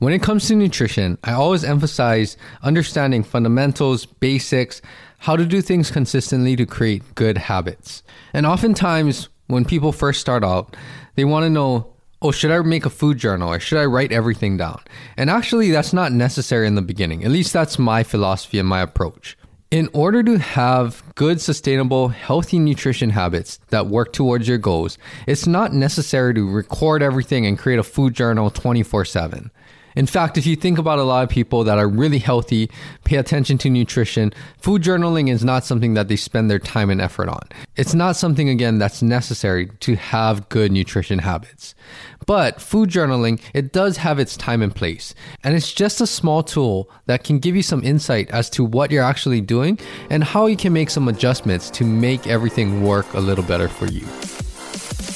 When it comes to nutrition, I always emphasize understanding fundamentals, basics, how to do things consistently to create good habits. And oftentimes, when people first start out, they want to know, oh, should I make a food journal or should I write everything down? And actually, that's not necessary in the beginning. At least that's my philosophy and my approach. In order to have good, sustainable, healthy nutrition habits that work towards your goals, it's not necessary to record everything and create a food journal 24 7. In fact, if you think about a lot of people that are really healthy, pay attention to nutrition, food journaling is not something that they spend their time and effort on. It's not something, again, that's necessary to have good nutrition habits. But food journaling, it does have its time and place. And it's just a small tool that can give you some insight as to what you're actually doing and how you can make some adjustments to make everything work a little better for you.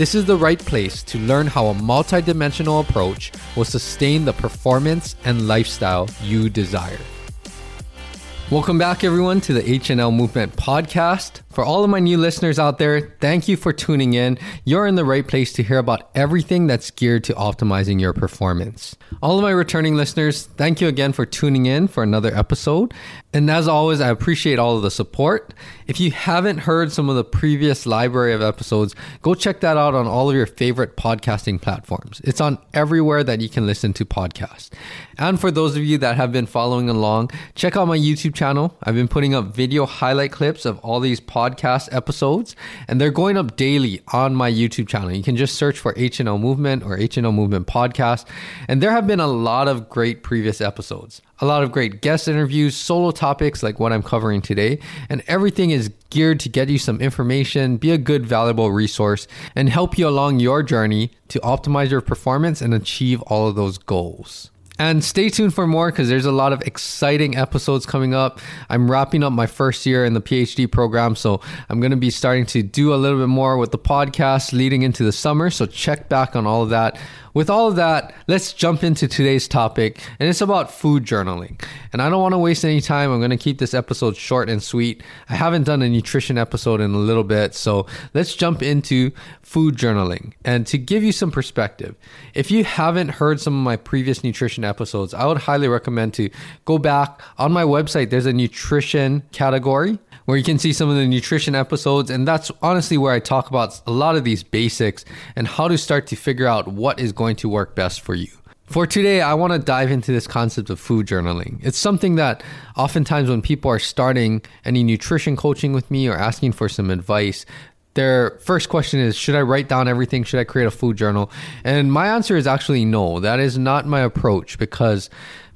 This is the right place to learn how a multidimensional approach will sustain the performance and lifestyle you desire. Welcome back, everyone, to the HNL Movement Podcast. For all of my new listeners out there, thank you for tuning in. You're in the right place to hear about everything that's geared to optimizing your performance. All of my returning listeners, thank you again for tuning in for another episode. And as always, I appreciate all of the support. If you haven't heard some of the previous library of episodes, go check that out on all of your favorite podcasting platforms. It's on everywhere that you can listen to podcasts. And for those of you that have been following along, check out my YouTube channel. I've been putting up video highlight clips of all these podcast episodes, and they're going up daily on my YouTube channel. You can just search for HNL Movement or HNL Movement Podcast. And there have been a lot of great previous episodes a lot of great guest interviews, solo topics like what I'm covering today, and everything is geared to get you some information, be a good, valuable resource, and help you along your journey to optimize your performance and achieve all of those goals. And stay tuned for more because there's a lot of exciting episodes coming up. I'm wrapping up my first year in the PhD program, so I'm going to be starting to do a little bit more with the podcast leading into the summer. So check back on all of that with all of that, let's jump into today's topic, and it's about food journaling. And I don't want to waste any time. I'm going to keep this episode short and sweet. I haven't done a nutrition episode in a little bit, so let's jump into food journaling. And to give you some perspective, if you haven't heard some of my previous nutrition episodes, I would highly recommend to go back on my website. There's a nutrition category where you can see some of the nutrition episodes. And that's honestly where I talk about a lot of these basics and how to start to figure out what is going to work best for you. For today, I want to dive into this concept of food journaling. It's something that oftentimes when people are starting any nutrition coaching with me or asking for some advice, their first question is Should I write down everything? Should I create a food journal? And my answer is actually no. That is not my approach because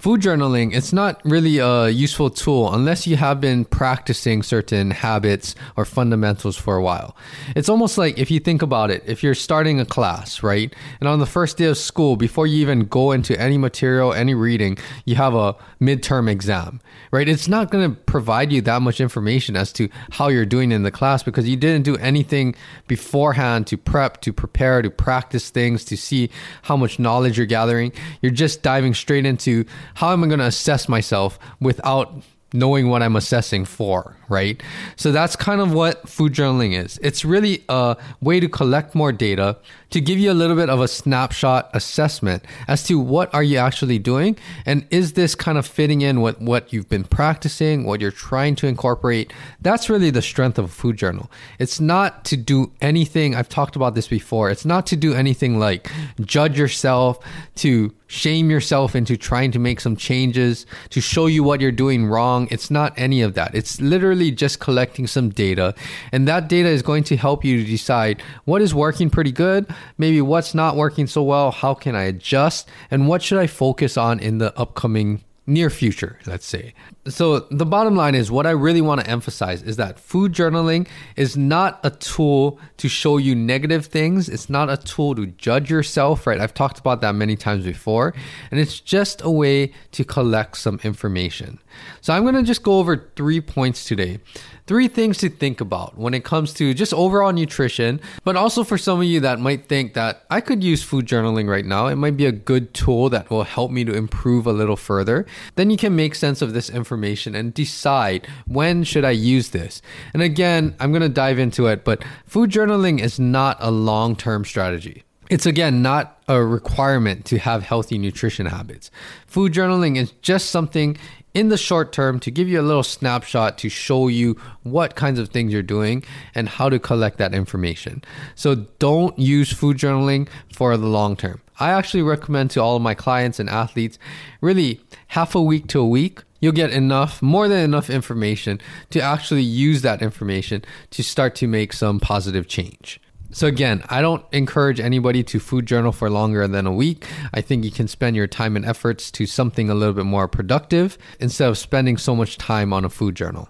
food journaling it's not really a useful tool unless you have been practicing certain habits or fundamentals for a while. It's almost like if you think about it if you're starting a class right? And on the first day of school before you even go into any material any reading you have a midterm exam right? It's not going to provide you that much information as to how you're doing in the class because you didn't do anything beforehand to prep to prepare to practice things to see how much knowledge you're gathering. You're just diving straight into how am I going to assess myself without knowing what I'm assessing for, right? So that's kind of what food journaling is. It's really a way to collect more data to give you a little bit of a snapshot assessment as to what are you actually doing and is this kind of fitting in with what you've been practicing, what you're trying to incorporate. That's really the strength of a food journal. It's not to do anything, I've talked about this before, it's not to do anything like judge yourself, to shame yourself into trying to make some changes, to show you what you're doing wrong. It's not any of that. It's literally just collecting some data. And that data is going to help you to decide what is working pretty good, maybe what's not working so well, how can I adjust, and what should I focus on in the upcoming near future, let's say. So, the bottom line is what I really want to emphasize is that food journaling is not a tool to show you negative things. It's not a tool to judge yourself, right? I've talked about that many times before. And it's just a way to collect some information. So I'm going to just go over three points today. Three things to think about when it comes to just overall nutrition, but also for some of you that might think that I could use food journaling right now. It might be a good tool that will help me to improve a little further. Then you can make sense of this information and decide when should I use this. And again, I'm going to dive into it, but food journaling is not a long-term strategy. It's again not a requirement to have healthy nutrition habits. Food journaling is just something in the short term to give you a little snapshot to show you what kinds of things you're doing and how to collect that information. So don't use food journaling for the long term. I actually recommend to all of my clients and athletes really half a week to a week. You'll get enough, more than enough information to actually use that information to start to make some positive change. So again, I don't encourage anybody to food journal for longer than a week. I think you can spend your time and efforts to something a little bit more productive instead of spending so much time on a food journal.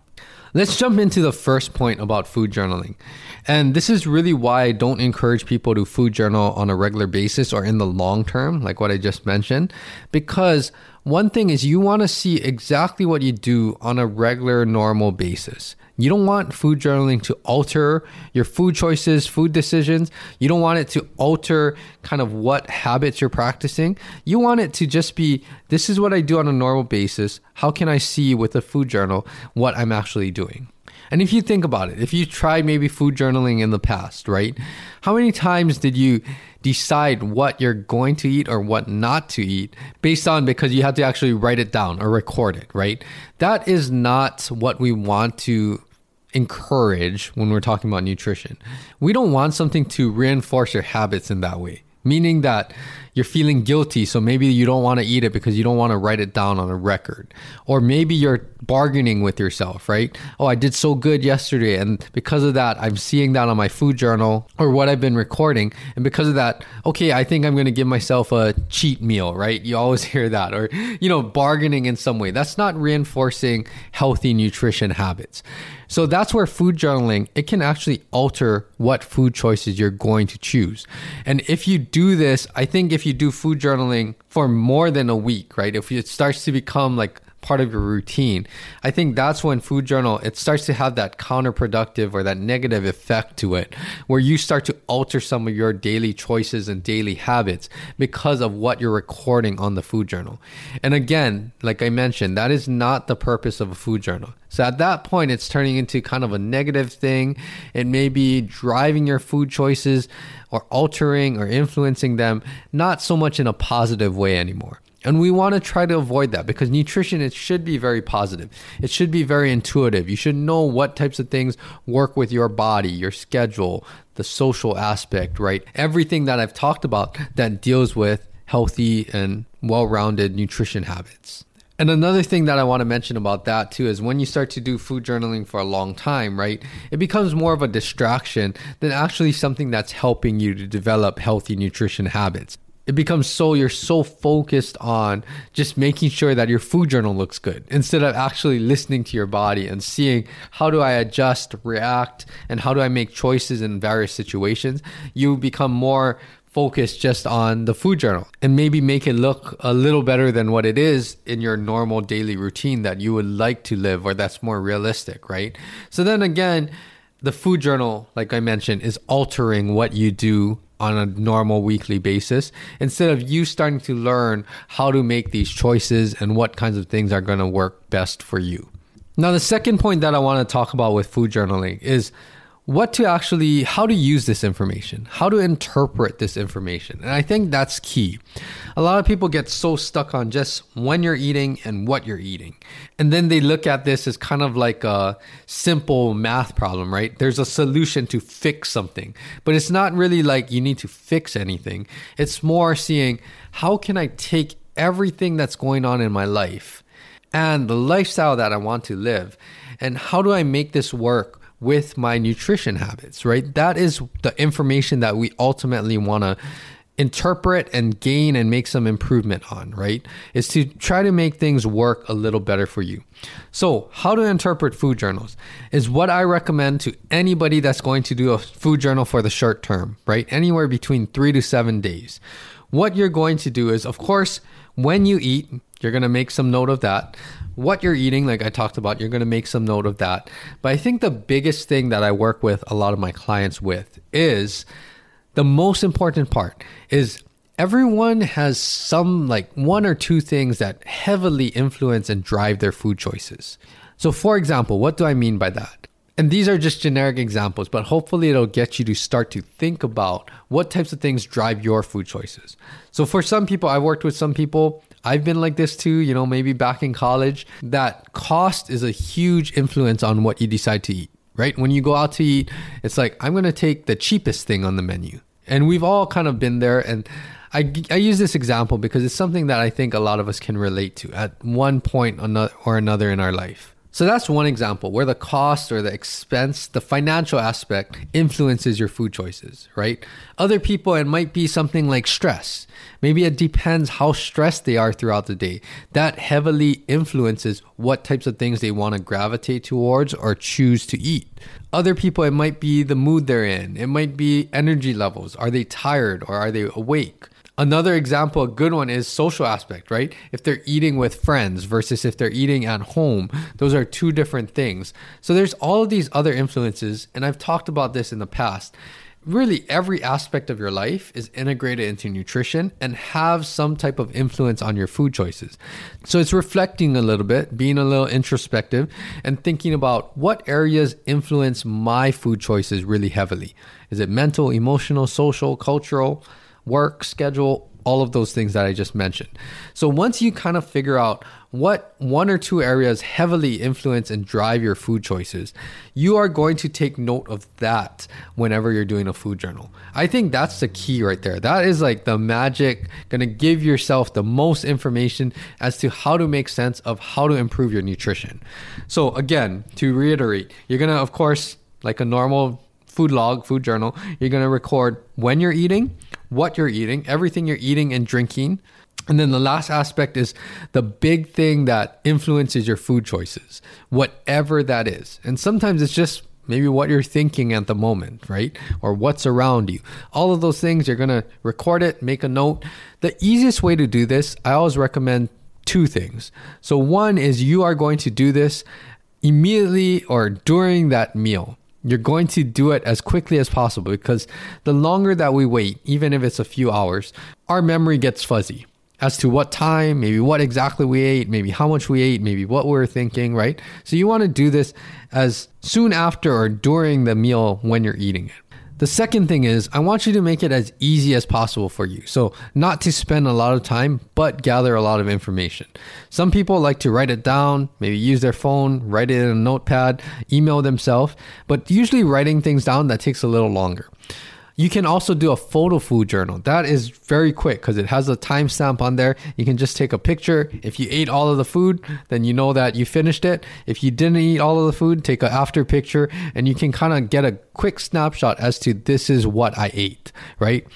Let's jump into the first point about food journaling. And this is really why I don't encourage people to food journal on a regular basis or in the long term, like what I just mentioned, because one thing is you want to see exactly what you do on a regular, normal basis. You don't want food journaling to alter your food choices, food decisions. You don't want it to alter kind of what habits you're practicing. You want it to just be this is what I do on a normal basis. How can I see with a food journal what I'm actually doing? And if you think about it, if you tried maybe food journaling in the past, right? How many times did you decide what you're going to eat or what not to eat based on because you had to actually write it down or record it, right? That is not what we want to encourage when we're talking about nutrition. We don't want something to reinforce your habits in that way, meaning that you're feeling guilty, so maybe you don't want to eat it because you don't want to write it down on a record. Or maybe you're bargaining with yourself, right? Oh, I did so good yesterday, and because of that, I'm seeing that on my food journal or what I've been recording. And because of that, okay, I think I'm going to give myself a cheat meal, right? You always hear that, or, you know, bargaining in some way. That's not reinforcing healthy nutrition habits. So that's where food journaling, it can actually alter what food choices you're going to choose. And if you do this, I think if you do food journaling for more than a week, right? If it starts to become like part of your routine. I think that's when food journal it starts to have that counterproductive or that negative effect to it where you start to alter some of your daily choices and daily habits because of what you're recording on the food journal. And again, like I mentioned, that is not the purpose of a food journal. So at that point it's turning into kind of a negative thing. It may be driving your food choices or altering or influencing them not so much in a positive way anymore. And we want to try to avoid that because nutrition, it should be very positive. It should be very intuitive. You should know what types of things work with your body, your schedule, the social aspect, right? Everything that I've talked about that deals with healthy and well rounded nutrition habits. And another thing that I want to mention about that too is when you start to do food journaling for a long time, right? It becomes more of a distraction than actually something that's helping you to develop healthy nutrition habits it becomes so you're so focused on just making sure that your food journal looks good instead of actually listening to your body and seeing how do I adjust, react, and how do I make choices in various situations. You become more focused just on the food journal and maybe make it look a little better than what it is in your normal daily routine that you would like to live or that's more realistic, right? So then again, the food journal, like I mentioned, is altering what you do on a normal weekly basis instead of you starting to learn how to make these choices and what kinds of things are going to work best for you. Now, the second point that I want to talk about with food journaling is what to actually how to use this information how to interpret this information. And i think that's key. A lot of people get so stuck on just when you're eating and what you're eating. And then they look at this as kind of like a simple math problem right? There's a solution to fix something but it's not really like you need to fix anything. It's more seeing how can i take everything that's going on in my life and the lifestyle that i want to live? And how do i make this work with my nutrition habits, right? That is the information that we ultimately want to interpret and gain and make some improvement on, right? Is to try to make things work a little better for you. So, how to interpret food journals is what I recommend to anybody that's going to do a food journal for the short term, right? Anywhere between three to seven days. What you're going to do is, of course, when you eat, you're going to make some note of that. What you're eating, like I talked about, you're going to make some note of that. But I think the biggest thing that I work with a lot of my clients with is the most important part is everyone has some like one or two things that heavily influence and drive their food choices. So, for example, what do I mean by that? And these are just generic examples, but hopefully it'll get you to start to think about what types of things drive your food choices. So, for some people, I've worked with some people. I've been like this too, you know, maybe back in college, that cost is a huge influence on what you decide to eat, right? When you go out to eat, it's like, I'm to take the cheapest thing on the menu. And we've all kind of been there. And I, I use this example because it's something that I think a lot of us can relate to at one point or another in our life. So that's one example where the cost or the expense, the financial aspect influences your food choices, right? Other people, it might be something like stress. Maybe it depends how stressed they are throughout the day. That heavily influences what types of things they want to gravitate towards or choose to eat. Other people, it might be the mood they're in. It might be energy levels. Are they tired or are they awake? Another example, a good one is social aspect, right? If they're eating with friends versus if they're eating at home, those are two different things. So there's all of these other influences, and I've talked about this in the past. Really, every aspect of your life is integrated into nutrition and have some type of influence on your food choices. So it's reflecting a little bit, being a little introspective, and thinking about what areas influence my food choices really heavily. Is it mental, emotional, social, cultural? Work schedule, all of those things that I just mentioned. So once you kind of figure out what one or two areas heavily influence and drive your food choices, you are going to take note of that whenever you're doing a food journal. I think that's the key right there. That is like the magic, to give yourself the most information as to how to make sense of how to improve your nutrition. So again, to reiterate, you're to of course like a normal food log, food journal, you're going to record when you're eating, what you're eating, everything you're eating and drinking. And then the last aspect is the big thing that influences your food choices, whatever that is. And sometimes it's just maybe what you're thinking at the moment, right? Or what's around you. All of those things, you're going to record it, make a note. The easiest way to do this, I always recommend two things. So, one is you are going to do this immediately or during that meal. You're going to do it as quickly as possible because the longer that we wait, even if it's a few hours, our memory gets fuzzy as to what time, maybe what exactly we ate, maybe how much we ate, maybe what we're thinking, right? So you want to do this as soon after or during the meal when you're eating it. The second thing is, I want you to make it as easy as possible for you. So, not to spend a lot of time, but gather a lot of information. Some people like to write it down, maybe use their phone, write it in a notepad, email themselves, but usually writing things down that takes a little longer. You can also do a photo food journal. That is very quick because it has a timestamp on there. You can just take a picture. If you ate all of the food, then you know that you finished it. If you didn't eat all of the food, take an after picture and you can kind of get a quick snapshot as to this is what I ate, right?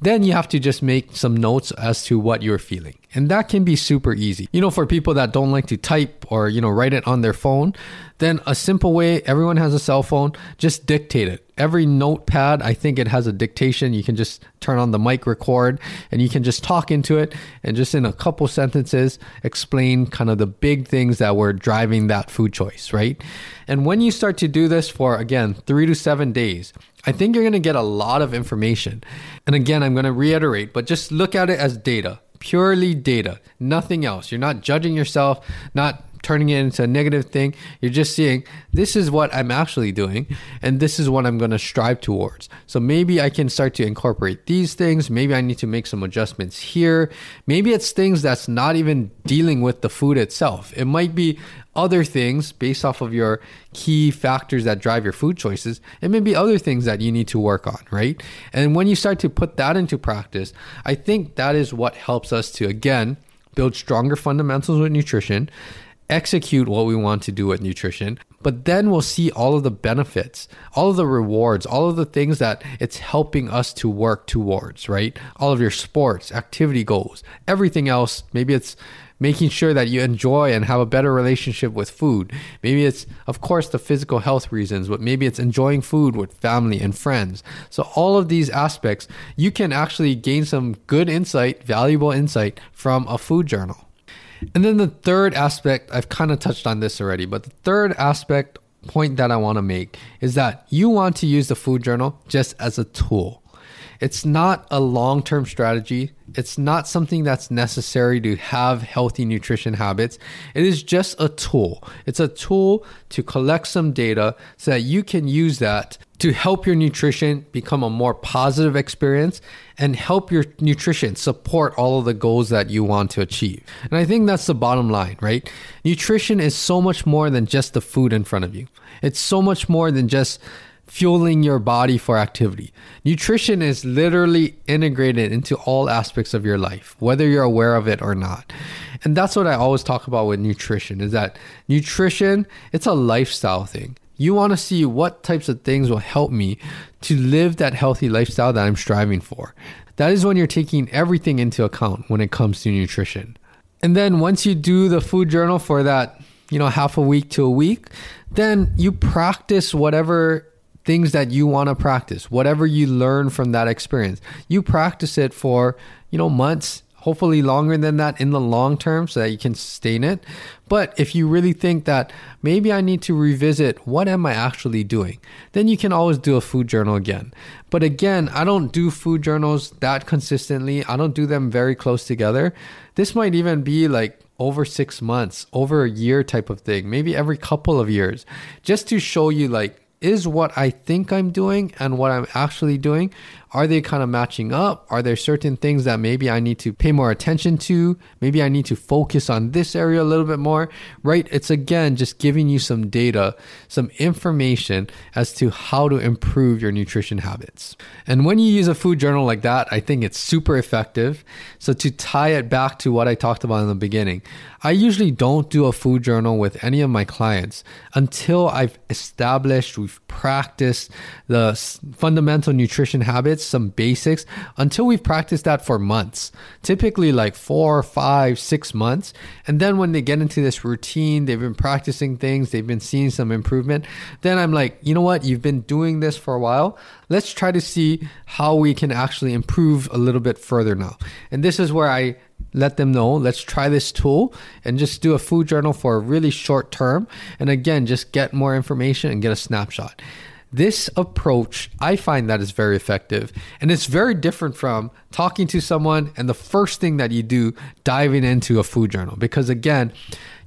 Then you have to just make some notes as to what you're feeling. And that can be super easy. You know, for people that don't like to type or, you know, write it on their phone, then a simple way, everyone has a cell phone, just dictate it. Every notepad, I think it has a dictation. You can just turn on the mic record and you can just talk into it and just in a couple sentences explain kind of the big things that were driving that food choice, right? And when you start to do this for, again, three to seven days, I think you're going to get a lot of information. And again, I'm going to reiterate, but just look at it as data purely data, nothing else. You're not judging yourself, not turning it into a negative thing. You're just seeing this is what I'm actually doing and this is what I'm going to strive towards. So maybe I can start to incorporate these things. Maybe I need to make some adjustments here. Maybe it's things that's not even dealing with the food itself. It might be other things based off of your key factors that drive your food choices. It may be other things that you need to work on, right? And when you start to put that into practice, I think that is what helps us to, again, build stronger fundamentals with nutrition execute what we want to do with nutrition, but then we'll see all of the benefits, all of the rewards, all of the things that it's helping us to work towards, right? All of your sports, activity goals, everything else. Maybe it's making sure that you enjoy and have a better relationship with food. Maybe it's, of course, the physical health reasons, but maybe it's enjoying food with family and friends. So, all of these aspects, you can actually gain some good insight, valuable insight from a food journal. And then the third aspect, I've kind of touched on this already, but the third aspect point that I want to make is that you want to use the food journal just as a tool. It's not a long term strategy. It's not something that's necessary to have healthy nutrition habits. It is just a tool. It's a tool to collect some data so that you can use that to help your nutrition become a more positive experience and help your nutrition support all of the goals that you want to achieve. And I think that's the bottom line, right? Nutrition is so much more than just the food in front of you. It's so much more than just fueling your body for activity. Nutrition is literally integrated into all aspects of your life, whether you're aware of it or not. And that's what I always talk about with nutrition is that nutrition, it's a lifestyle thing. You want to see what types of things will help me to live that healthy lifestyle that I'm striving for. That is when you're taking everything into account when it comes to nutrition. And then once you do the food journal for that, you know, half a week to a week, then you practice whatever things that you want to practice, whatever you learn from that experience. You practice it for, you know, months, hopefully longer than that in the long term so that you can sustain it. But if you really think that maybe I need to revisit what am I actually doing, then you can always do a food journal again. But again, I don't do food journals that consistently. I don't do them very close together. This might even be like over six months, over a year type of thing, maybe every couple of years, just to show you like is what I think I'm doing and what I'm actually doing are they kind of matching up? Are there certain things that maybe I need to pay more attention to? Maybe I need to focus on this area a little bit more, right? It's again just giving you some data, some information as to how to improve your nutrition habits. And when you use a food journal like that, I think it's super effective. So to tie it back to what I talked about in the beginning, I usually don't do a food journal with any of my clients until I've established, we've practiced the fundamental nutrition habits some basics until we've practiced that for months, typically like four, five, six months. And then when they get into this routine, they've been practicing things, they've been seeing some improvement. Then I'm like, you know what? You've been doing this for a while. Let's try to see how we can actually improve a little bit further now. And this is where I let them know let's try this tool and just do a food journal for a really short term and again just get more information and get a snapshot this approach, I find that is very effective. And it's very different from talking to someone and the first thing that you do, diving into a food journal. Because again,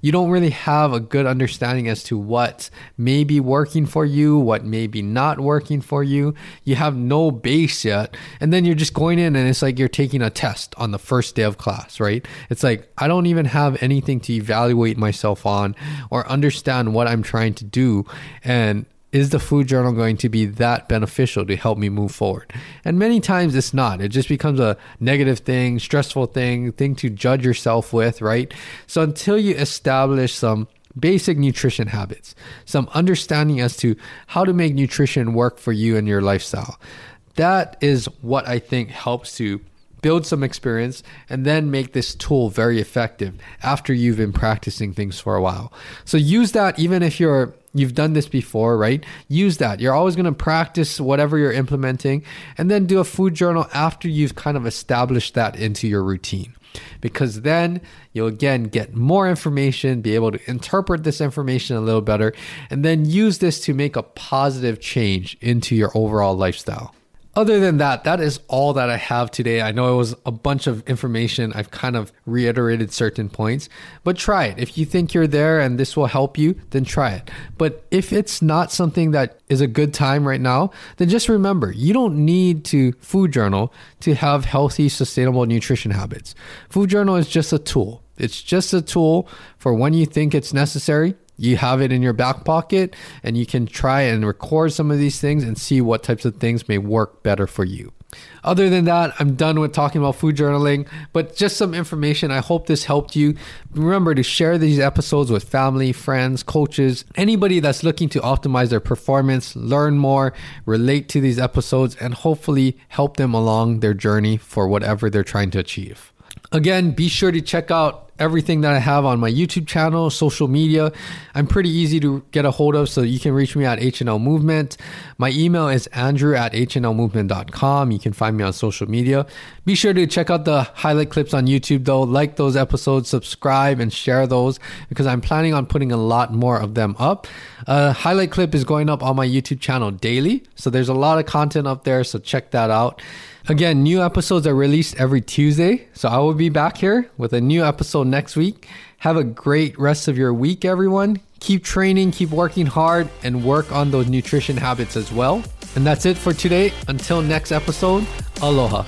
you don't really have a good understanding as to what may be working for you, what may be not working for you. You have no base yet. And then you're just going in and it's like you're taking a test on the first day of class, right? It's like I don't even have anything to evaluate myself on or understand what I'm trying to do. And is the food journal going to be that beneficial to help me move forward? And many times it's not. It just becomes a negative thing, stressful thing, thing to judge yourself with, right? So until you establish some basic nutrition habits, some understanding as to how to make nutrition work for you and your lifestyle, that is what I think helps to build some experience, and then make this tool very effective after you've been practicing things for a while. So use that even if you're you've done this before, right? Use that. You're always going to practice whatever you're implementing and then do a food journal after you've kind of established that into your routine. Because then you'll again get more information, be able to interpret this information a little better, and then use this to make a positive change into your overall lifestyle other than that, that is all that I have today. I know it was a bunch of information. I've kind of reiterated certain points, but try it. If you think you're there and this will help you, then try it. But if it's not something that is a good time right now, then just remember you don't need to food journal to have healthy, sustainable nutrition habits. Food journal is just a tool. It's just a tool for when you think it's necessary you have it in your back pocket and you can try and record some of these things and see what types of things may work better for you. Other than that, I'm done with talking about food journaling, but just some information. I hope this helped you. Remember to share these episodes with family, friends, coaches, anybody that's looking to optimize their performance, learn more, relate to these episodes, and hopefully help them along their journey for whatever they're trying to achieve. Again, be sure to check out everything that I have on my YouTube channel, social media. I'm pretty easy to get a hold of, so you can reach me at HNL Movement. My email is andrew at hnlmovement.com. You can find me on social media. Be sure to check out the highlight clips on YouTube, though. Like those episodes, subscribe, and share those because I'm planning on putting a lot more of them up. A highlight clip is going up on my YouTube channel daily, so there's a lot of content up there, so check that out. Again, new episodes are released every Tuesday. So I will be back here with a new episode next week. Have a great rest of your week, everyone. Keep training, keep working hard, and work on those nutrition habits as well. And that's it for today. Until next episode, aloha.